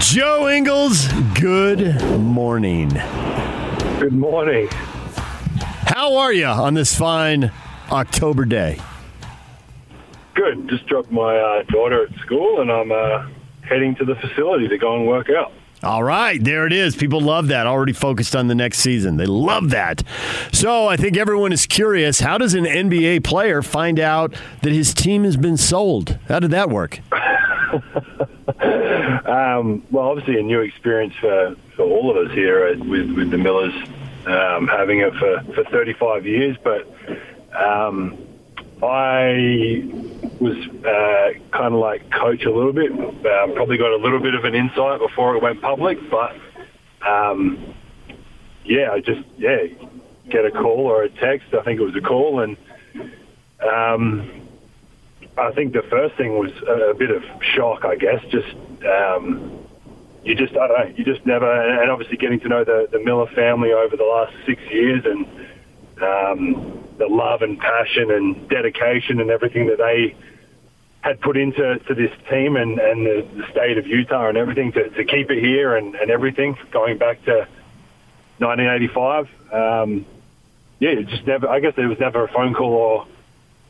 Joe Ingles, good morning. Good morning. How are you on this fine October day? Good. Just dropped my uh, daughter at school and I'm uh, heading to the facility to go and work out. All right, there it is. People love that. Already focused on the next season. They love that. So I think everyone is curious how does an NBA player find out that his team has been sold? How did that work? um, well, obviously, a new experience for, for all of us here with, with the Millers, um, having it for, for 35 years. But um, I was uh, kind of like coach a little bit. Um, probably got a little bit of an insight before it went public, but um, yeah, I just yeah get a call or a text. I think it was a call, and um, I think the first thing was a, bit of shock. I guess just um, you just I don't know. You just never, and obviously getting to know the, the Miller family over the last six years and. Um, the love and passion and dedication and everything that they had put into to this team and, and the, the state of Utah and everything to, to keep it here and, and everything going back to 1985. Um, yeah, just never. I guess there was never a phone call or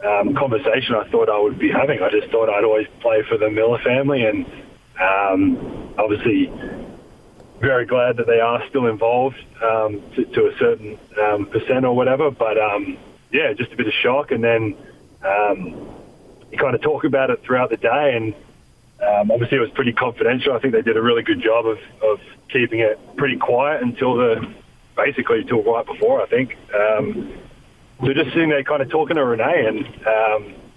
um, conversation I thought I would be having. I just thought I'd always play for the Miller family, and um, obviously very glad that they are still involved um, to, to, a certain um, percent or whatever. But um, yeah, just a bit of shock, and then um, you kind of talk about it throughout the day, and obviously it was pretty confidential. I think they did a really good job of, of keeping it pretty quiet until the basically until right before. I think. Um, so just sitting there, kind of talking to Renae, and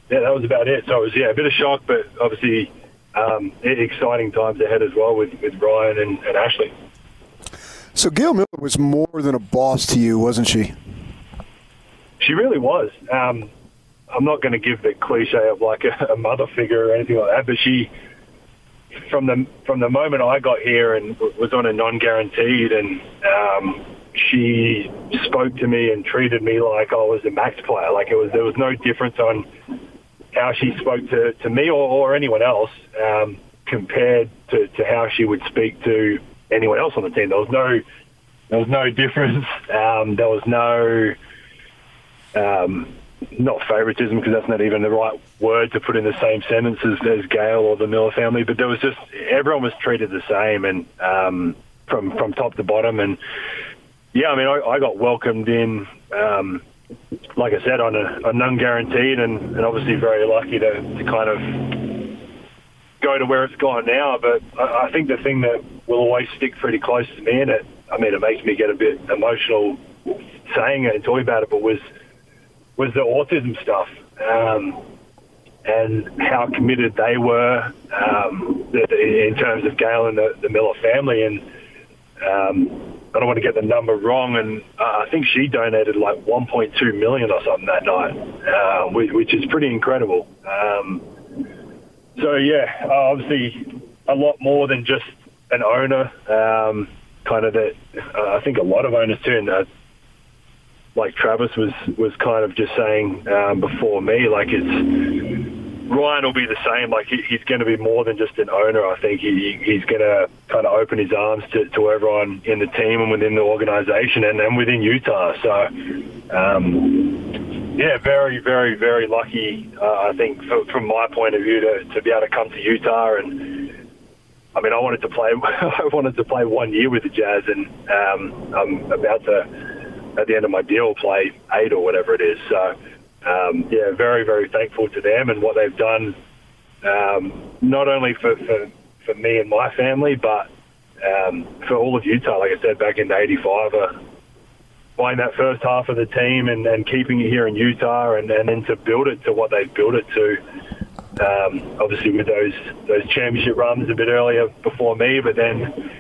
yeah, that was about it. So it was yeah, a bit of shock, but obviously um, exciting times ahead as well with, with Ryan and, and Ashley. So Gail Miller was more than a boss to you, wasn't she? She really was. Um, I'm not going to give the cliche of like a, a, mother figure or anything like that, but she, from the from the moment I got here and was on a non-guaranteed, and um, she spoke to me and treated me like I was a max player. Like it was there was no difference on how she spoke to, to me or, or anyone else um, compared to, to how she would speak to anyone else on the team. There was no there was no difference. Um, there was no um, not favoritism because that's not even the right word to put in the same sentence as, as Gail or the Miller family. But there was just everyone was treated the same and um, from from top to bottom. And yeah, I mean, I, I got welcomed in. Um, like I said, on a, a non-guaranteed, and, and obviously very lucky to, to kind of go to where it's gone now. But I, I think the thing that will always stick pretty close to me, and it, I mean, it makes me get a bit emotional saying it and talking about it, but was was the autism stuff um, and how committed they were um, in terms of Gail and the, the Miller family, and um, I don't want to get the number wrong, and uh, I think she donated like 1.2 million or something that night, uh, which, which, is pretty incredible. Um, so yeah, obviously a lot more than just an owner. Um, kind of that, uh, I think a lot of owners too, and uh, like Travis was was kind of just saying um, before me, like it's Ryan will be the same. Like he, he's going to be more than just an owner. I think he, he's going to kind of open his arms to, to everyone in the team and within the organisation and, and within Utah. So, um, yeah, very, very, very lucky. Uh, I think for, from my point of view to, to be able to come to Utah and. I mean, I wanted to play. I wanted to play one year with the Jazz, and um, I'm about to, at the end of my deal, play eight or whatever it is. So, um, yeah, very, very thankful to them and what they've done, um, not only for, for, for me and my family, but um, for all of Utah. Like I said, back in '85, uh, that first half of the team and, and keeping it here in Utah, and, and then to build it to what they've built it to. Um, obviously, with those those championship runs a bit earlier before me, but then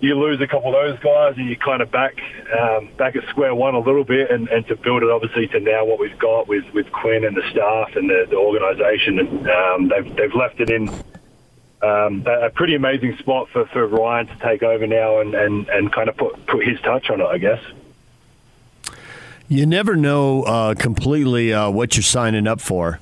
you lose a couple of those guys and you kind of back um, back at square one a little bit and, and to build it obviously to now what we've got with, with Quinn and the staff and the, the organisation and um, they've, they've left it in um, a pretty amazing spot for, for Ryan to take over now and, and, and kind of put, put his touch on it I guess. You never know uh, completely uh, what you're signing up for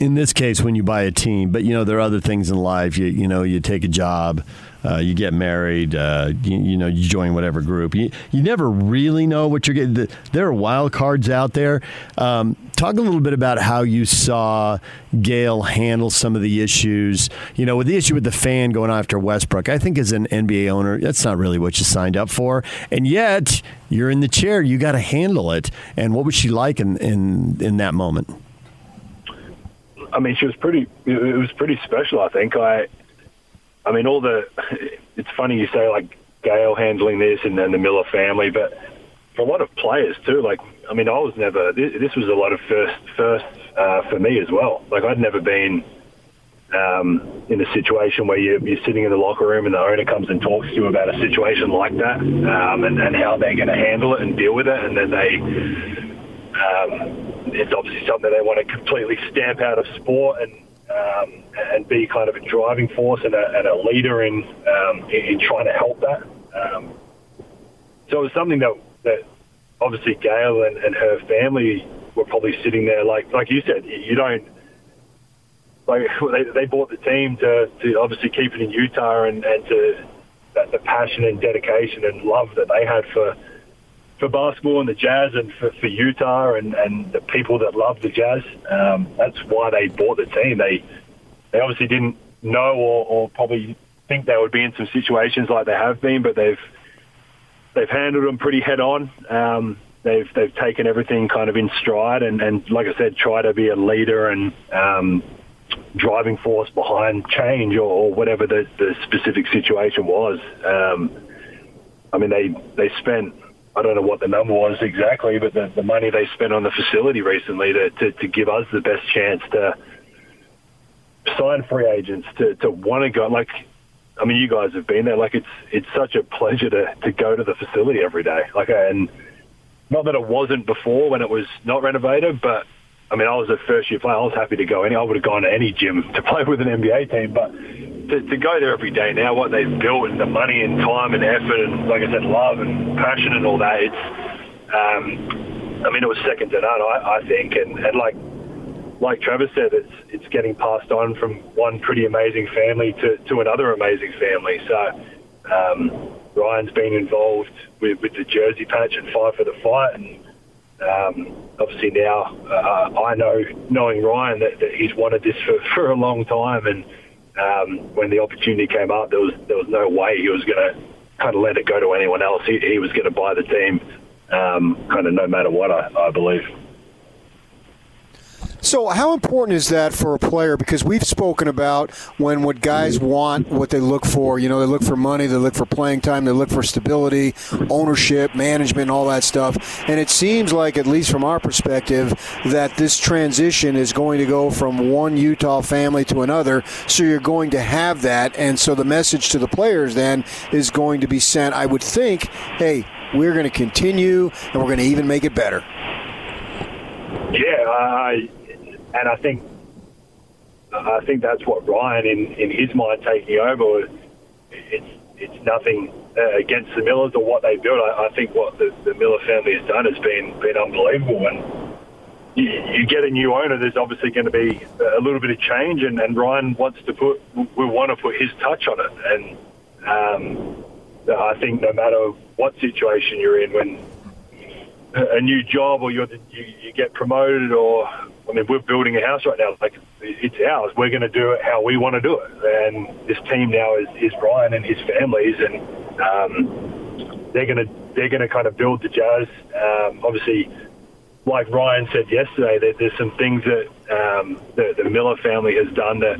in this case when you buy a team but you know there are other things in life you you know you take a job uh, you get married, uh, you, you, know, you join whatever group. You, you never really know what you're getting. There are wild cards out there. Um, talk a little bit about how you saw Gail handle some of the issues. You know, with the issue with the fan going after Westbrook, I think as an NBA owner, that's not really what you signed up for. And yet, you're in the chair. You got to handle it. And what was she like in, in, in that moment? I mean, she was pretty. It was pretty special. I think I I mean, all the. It's funny you say like Gail handling this and then the Miller family, but for a lot of players too. Like, I mean, I was never. This, this was a lot of first first uh, for me as well. Like, I'd never been um, in a situation where you're, you're sitting in the locker room and the owner comes and talks to you about a situation like that um, and, and how they're going to handle it and deal with it, and then they. Um, it's obviously something that they want to completely stamp out of sport and um, and be kind of a driving force and a, and a leader in, um, in, in trying to help that. Um, so it was something that that obviously Gail and, and her family were probably sitting there like like you said you don't like they, they bought the team to, to obviously keep it in Utah and, and to that, the passion and dedication and love that they had for for basketball and the Jazz and for, for Utah and, and the people that love the Jazz. Um, that's why they bought the team. They they obviously didn't know or, or probably think they would be in some situations like they have been, but they've they've handled them pretty head on. Um, they've they've taken everything kind of in stride and, and like I said, try to be a leader and um, driving force behind change or, or whatever the, the specific situation was. Um, I mean, they they spent I don't know what the number was exactly, but the, the money they spent on the facility recently to, to, to give us the best chance to sign free agents to, to want to go like I mean you guys have been there like it's it's such a pleasure to, to go to the facility every day. Like and not that it wasn't before when it was not renovated but I mean I was a first year player I was happy to go any I would have gone to any gym to play with an NBA team but to, to go there every day now what they've built and the money and time and effort and like I said love and passion and all that it's um, I mean it was second to none I, I think and, and like like Travis said, it's it's getting passed on from one pretty amazing family to, to another amazing family. So um, Ryan's been involved with, with the jersey patch and Five for the Fight, and um, obviously now uh, I know, knowing Ryan, that, that he's wanted this for, for a long time. And um, when the opportunity came up, there was there was no way he was going to kind of let it go to anyone else. He, he was going to buy the team, um, kind of no matter what. I, I believe. So, how important is that for a player? Because we've spoken about when what guys want, what they look for. You know, they look for money, they look for playing time, they look for stability, ownership, management, all that stuff. And it seems like, at least from our perspective, that this transition is going to go from one Utah family to another. So, you're going to have that. And so, the message to the players then is going to be sent, I would think, hey, we're going to continue and we're going to even make it better. Yeah, I and I think I think that's what Ryan, in, in his mind, taking over. It's it's nothing uh, against the Millers or what they built. I, I think what the, the Miller family has done has been been unbelievable. And you, you get a new owner, there's obviously going to be a little bit of change, and, and Ryan wants to put we want to put his touch on it. And um, I think no matter what situation you're in, when a new job or you're, you you get promoted or I mean, we're building a house right now. Like, it's ours. We're going to do it how we want to do it. And this team now is, is Ryan and his families, and um, they're going to they're going to kind of build the Jazz. Um, obviously, like Ryan said yesterday, that there's some things that um, the, the Miller family has done that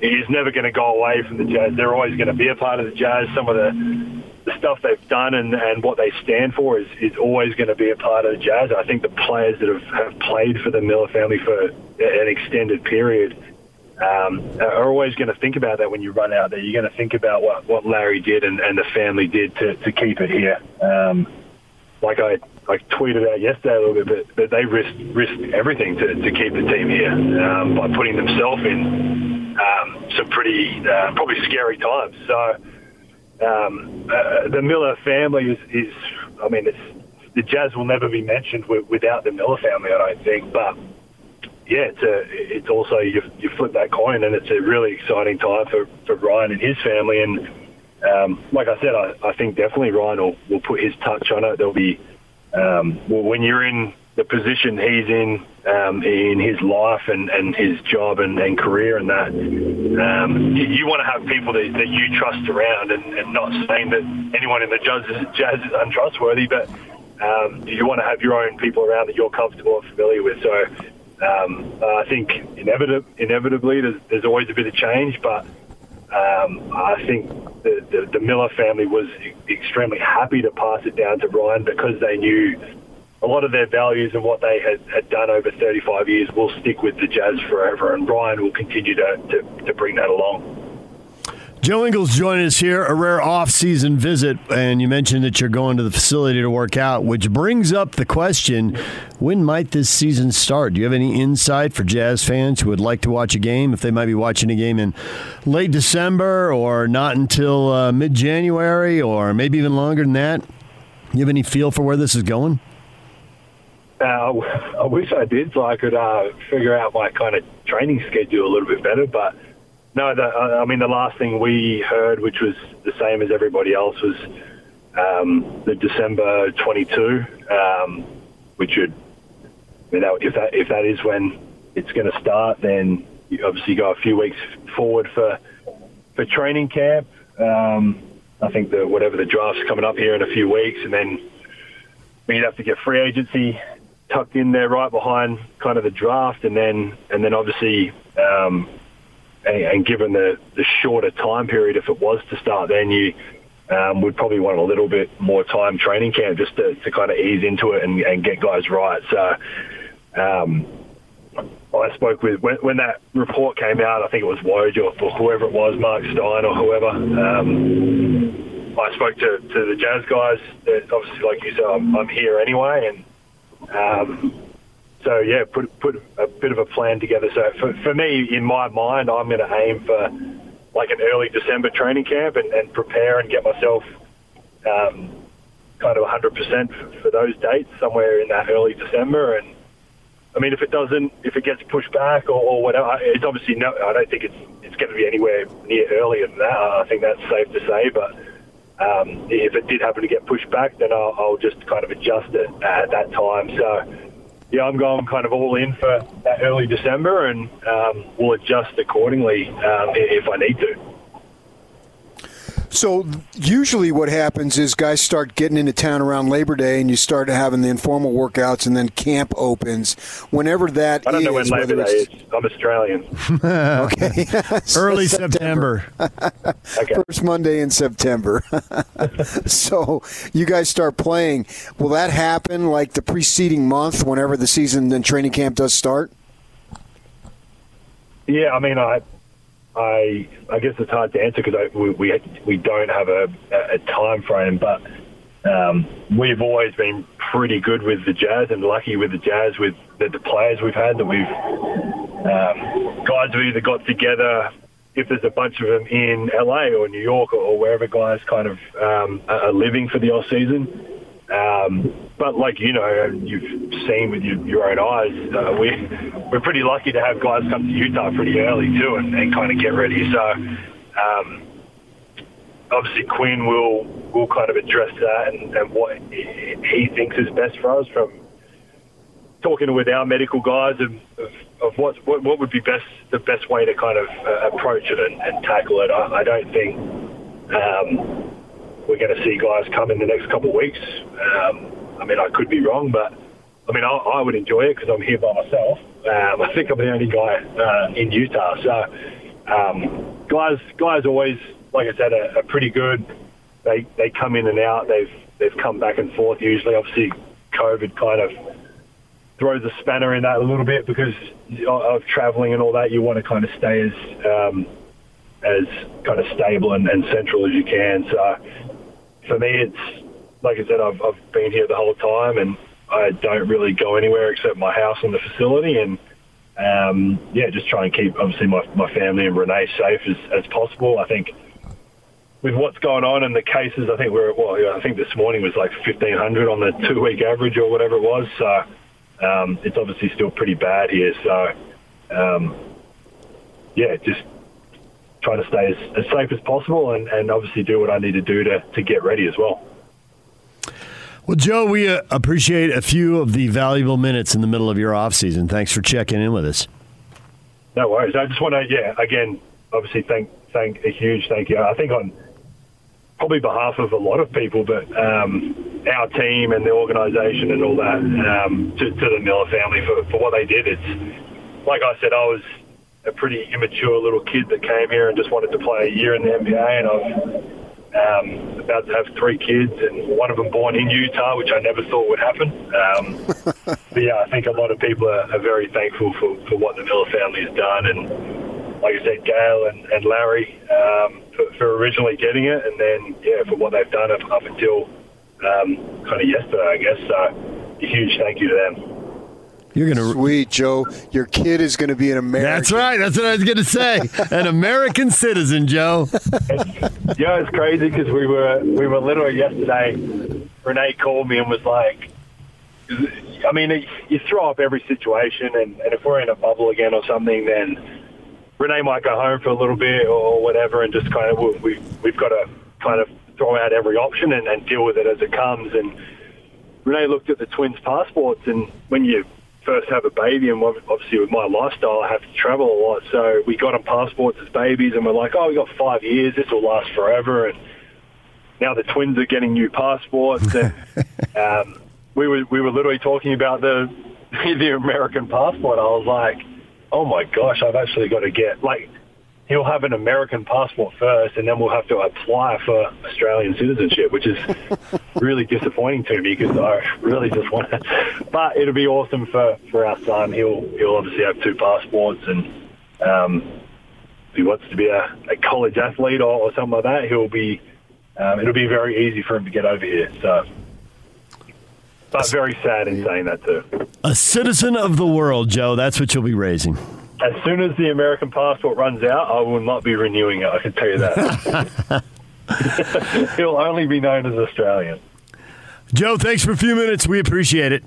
is never going to go away from the Jazz. They're always going to be a part of the Jazz. Some of the the stuff they've done and, and what they stand for is, is always going to be a part of the Jazz. I think the players that have, have played for the Miller family for an extended period um, are always going to think about that when you run out there. You're going to think about what, what Larry did and, and the family did to, to keep it here. Um, like I like tweeted out yesterday a little bit, but, but they risked risked everything to, to keep the team here um, by putting themselves in um, some pretty uh, probably scary times. So um, uh, the Miller family is, is, I mean, it's, the Jazz will never be mentioned w- without the Miller family, I don't think. But yeah, it's a, it's also you, you flip that coin, and it's a really exciting time for, for Ryan and his family. And um, like I said, I, I think definitely Ryan will, will put his touch on it. There'll be um, well, when you're in the position he's in um, in his life and, and his job and, and career and that. Um, you, you want to have people that, that you trust around and, and not saying that anyone in the jazz jazz is untrustworthy, but um, you want to have your own people around that you're comfortable and familiar with. So um, I think inevitably, inevitably there's, there's always a bit of change, but um, I think the, the, the Miller family was extremely happy to pass it down to Ryan because they knew a lot of their values and what they had, had done over 35 years will stick with the Jazz forever, and Ryan will continue to, to, to bring that along. Joe Ingles joining us here, a rare off-season visit, and you mentioned that you're going to the facility to work out, which brings up the question: When might this season start? Do you have any insight for Jazz fans who would like to watch a game, if they might be watching a game in late December or not until uh, mid-January, or maybe even longer than that? You have any feel for where this is going? Uh, I wish I did, so I could uh, figure out my kind of training schedule a little bit better. But no, the, I mean the last thing we heard, which was the same as everybody else, was um, the December 22, um, which would, mean, that, if that if that is when it's going to start, then you obviously go a few weeks forward for for training camp. Um, I think that whatever the draft's coming up here in a few weeks, and then we'd have to get free agency tucked in there right behind kind of the draft, and then and then obviously, um, and, and given the the shorter time period, if it was to start, then you um, would probably want a little bit more time training camp just to, to kind of ease into it and, and get guys right. So. Um, I spoke with when, when that report came out. I think it was Woj or, or whoever it was, Marc Stein or whoever. Um, I spoke to, to the Jazz guys. That obviously, like you said, I'm, I'm here anyway, and um, so yeah, put put a bit of a plan together. So for, for me, in my mind, I'm going to aim for like an early December training camp and, and prepare and get myself um, kind of 100% for those dates somewhere in that early December and I mean, if it doesn't, if it gets pushed back or, or whatever, it's obviously no. I don't think it's it's going to be anywhere near earlier than that. I think that's safe to say. But um, if it did happen to get pushed back, then I'll, I'll just kind of adjust it at that time. So yeah, I'm going kind of all in for that early December, and um, we'll adjust accordingly um, if I need to. So usually, what happens is guys start getting into town around Labor Day, and you start having the informal workouts, and then camp opens. Whenever that I don't know when Labor Day is. I'm Australian. okay, Early September. Okay. First Monday in September. so you guys start playing. Will that happen like the preceding month, whenever the season and training camp does start? Yeah, I mean, I, I, I guess it's hard to answer because we, we we don't have a, a time frame, but um, we've always been pretty good with the Jazz and lucky with the Jazz with the, the players we've had that we've um, guys have either got together. If there's a bunch of them in LA or New York or, or wherever guys kind of um, are living for the off season, um, but like you know, you've seen with your, your own eyes, uh, we we're pretty lucky to have guys come to Utah pretty early too, and, and kind of get ready. So um, obviously Quinn will will kind of address that and, and what he thinks is best for us from talking with our medical guys of, of, of what, what what would be best the best way to kind of uh, approach it and, and tackle it. I, I don't think. Um, we're going to see guys come in the next couple of weeks. Um, I mean, I could be wrong, but I mean, I, I would enjoy it because I'm here by myself. Um, I think I'm the only guy uh, in Utah. So, um, guys, guys always, like I said, are, are pretty good. They they come in and out. They've they've come back and forth. Usually, obviously, COVID kind of throws a spanner in that a little bit because of, traveling and all that. You want to kind of stay as um, as kind of stable and, and central as you can. So for me, it's like I said, I've, I've been here the whole time, and I don't really go anywhere except my house and the facility, and um, yeah, just try and keep obviously my, my family and Renae safe as, as possible. I think with what's going on and the cases, I think we're well, I think this morning was like 1,500 on the two week average or whatever it was. So um, it's obviously still pretty bad here. So um, yeah, just trying to stay as, as safe as possible and, and obviously do what I need to do to, to get ready as well. Well, Joe, we uh, appreciate a few of the valuable minutes in the middle of your off season. Thanks for checking in with us. No worries. I just want to, yeah, again, obviously thank thank a huge thank you. I think on probably behalf of a lot of people, but um, our team and the organisation and all that um, to, to the Miller family for, for what they did. It's like I said, I was a pretty immature little kid that came here and just wanted to play a year in the NBA, and I've um, about to have three kids, and one of them born in Utah, which I never thought would happen. Um, but yeah, I think a lot of people are, are very thankful for, for what the Miller family has done, and like I said, Gail and, and Larry um, for, for originally getting it, and then yeah, for what they've done up, up until um, kind of yesterday, I guess. So a huge thank you to them. You're gonna sweet Joe. Your kid is going to be an American. That's right. That's what I was going to say. An American citizen, Joe. Yeah, it's crazy because we were we were literally yesterday. Renae called me and was like, "I mean, you throw up every situation, and, and if we're in a bubble again or something, then Renae might go home for a little bit or whatever, and just kind of we we've got to kind of throw out every option and, and deal with it as it comes. And Renae looked at the twins' passports, and when you first have a baby, and obviously with my lifestyle, I have to travel a lot. So we got them passports as babies, and we're like, oh, we got five years. This will last forever. And now the twins are getting new passports, and um, we were we were literally talking about the the American passport. I was like, oh my gosh, I've actually got to get like he'll have an American passport first, and then we'll have to apply for Australian citizenship, which is really disappointing to me because I really just want to. But it'll be awesome for, for our son. He'll he'll obviously have two passports, and um, if he wants to be a, a college athlete or, or something like that, he'll be. Um, it'll be very easy for him to get over here. So. But very sad in saying that too. A citizen of the world, Joe. That's what you'll be raising as soon as the American passport runs out, I will not be renewing it. I can tell you that. He'll only be known as Australian. Joe, thanks for a few minutes. We appreciate it.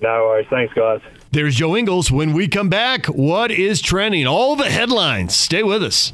No worries. Thanks, guys. There's Joe Ingles. When we come back, what is trending? All the headlines. Stay with us.